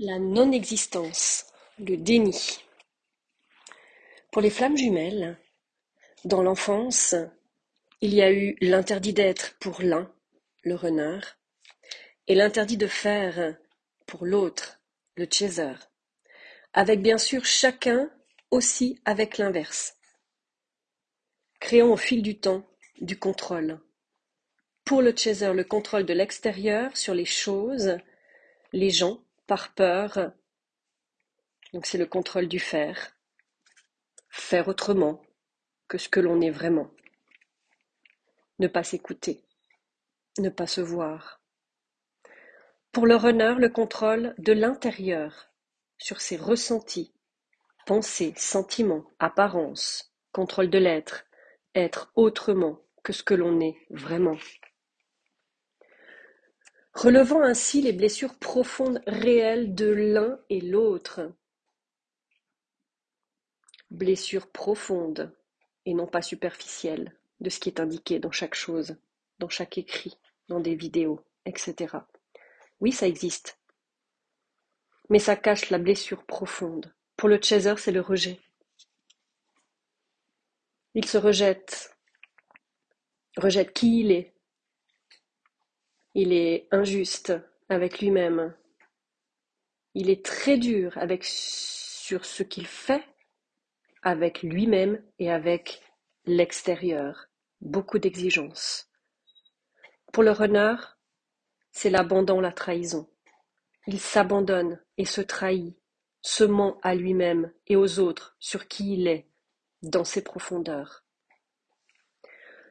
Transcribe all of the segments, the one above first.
La non-existence, le déni. Pour les flammes jumelles, dans l'enfance, il y a eu l'interdit d'être pour l'un, le runner, et l'interdit de faire pour l'autre, le chaser, avec bien sûr chacun aussi avec l'inverse. Créons au fil du temps du contrôle. Pour le chaser, le contrôle de l'extérieur sur les choses, les gens, par peur. Donc c'est le contrôle du faire. Faire autrement que ce que l'on est vraiment. Ne pas s'écouter. Ne pas se voir. Pour le runner, le contrôle de l'intérieur sur ses ressentis, pensées, sentiments, apparences, contrôle de l'être, être autrement que ce que l'on est vraiment relevant ainsi les blessures profondes réelles de l'un et l'autre. Blessures profondes et non pas superficielles de ce qui est indiqué dans chaque chose, dans chaque écrit, dans des vidéos, etc. Oui, ça existe. Mais ça cache la blessure profonde. Pour le chaser, c'est le rejet. Il se rejette, rejette qui il est, il est injuste avec lui-même. Il est très dur avec sur ce qu'il fait, avec lui-même et avec l'extérieur. Beaucoup d'exigences. Pour le runner, c'est l'abandon, la trahison. Il s'abandonne et se trahit, se ment à lui-même et aux autres sur qui il est, dans ses profondeurs.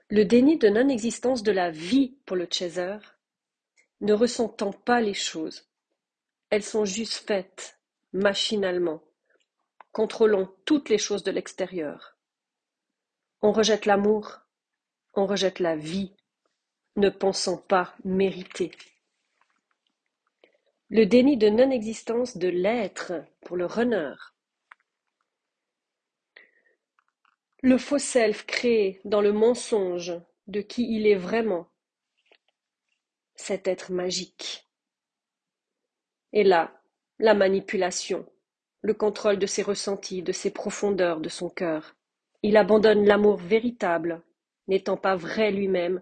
Le déni de non-existence de la vie pour le chaser ne ressentant pas les choses. Elles sont juste faites, machinalement, contrôlant toutes les choses de l'extérieur. On rejette l'amour, on rejette la vie, ne pensant pas mériter. Le déni de non-existence de l'être pour le runner. Le faux self créé dans le mensonge de qui il est vraiment cet être magique. Et là, la manipulation, le contrôle de ses ressentis, de ses profondeurs, de son cœur. Il abandonne l'amour véritable, n'étant pas vrai lui-même,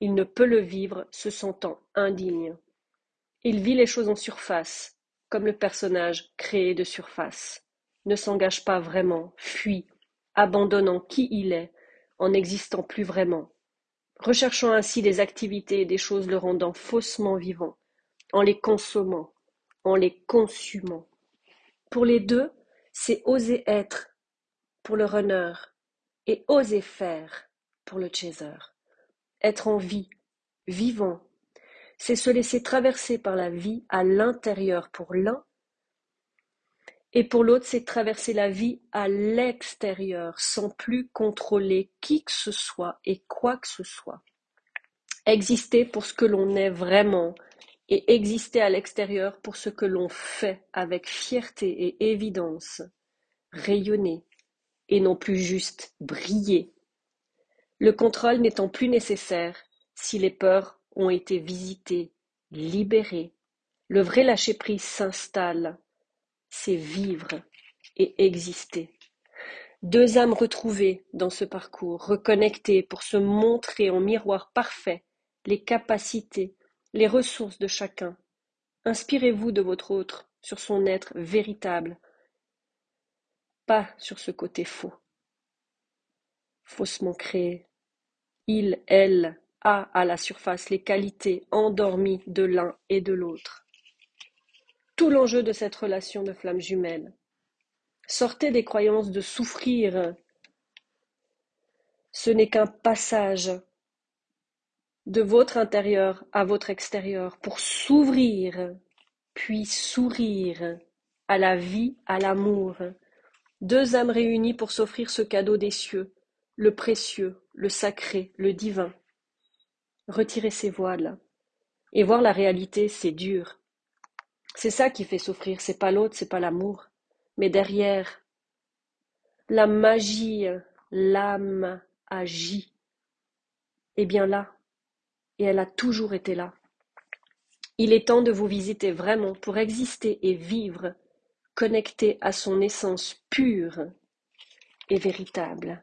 il ne peut le vivre se sentant indigne. Il vit les choses en surface, comme le personnage créé de surface, ne s'engage pas vraiment, fuit, abandonnant qui il est, en n'existant plus vraiment, recherchant ainsi des activités et des choses le rendant faussement vivant, en les consommant, en les consumant. Pour les deux, c'est oser être pour le runner et oser faire pour le chaser. Être en vie, vivant, c'est se laisser traverser par la vie à l'intérieur pour l'un et pour l'autre, c'est traverser la vie à l'extérieur, sans plus contrôler qui que ce soit et quoi que ce soit. Exister pour ce que l'on est vraiment et exister à l'extérieur pour ce que l'on fait avec fierté et évidence. Rayonner et non plus juste briller. Le contrôle n'étant plus nécessaire si les peurs ont été visitées, libérées. Le vrai lâcher-prise s'installe c'est vivre et exister. Deux âmes retrouvées dans ce parcours, reconnectées pour se montrer en miroir parfait les capacités, les ressources de chacun. Inspirez-vous de votre autre sur son être véritable, pas sur ce côté faux, faussement créé. Il, elle, a à la surface les qualités endormies de l'un et de l'autre l'enjeu de cette relation de flamme jumelle. Sortez des croyances de souffrir. Ce n'est qu'un passage de votre intérieur à votre extérieur pour s'ouvrir, puis sourire à la vie, à l'amour. Deux âmes réunies pour s'offrir ce cadeau des cieux, le précieux, le sacré, le divin. Retirez ces voiles. Et voir la réalité, c'est dur. C'est ça qui fait souffrir, c'est pas l'autre, c'est pas l'amour. Mais derrière, la magie, l'âme agit. Et bien là, et elle a toujours été là. Il est temps de vous visiter vraiment pour exister et vivre, connecté à son essence pure et véritable.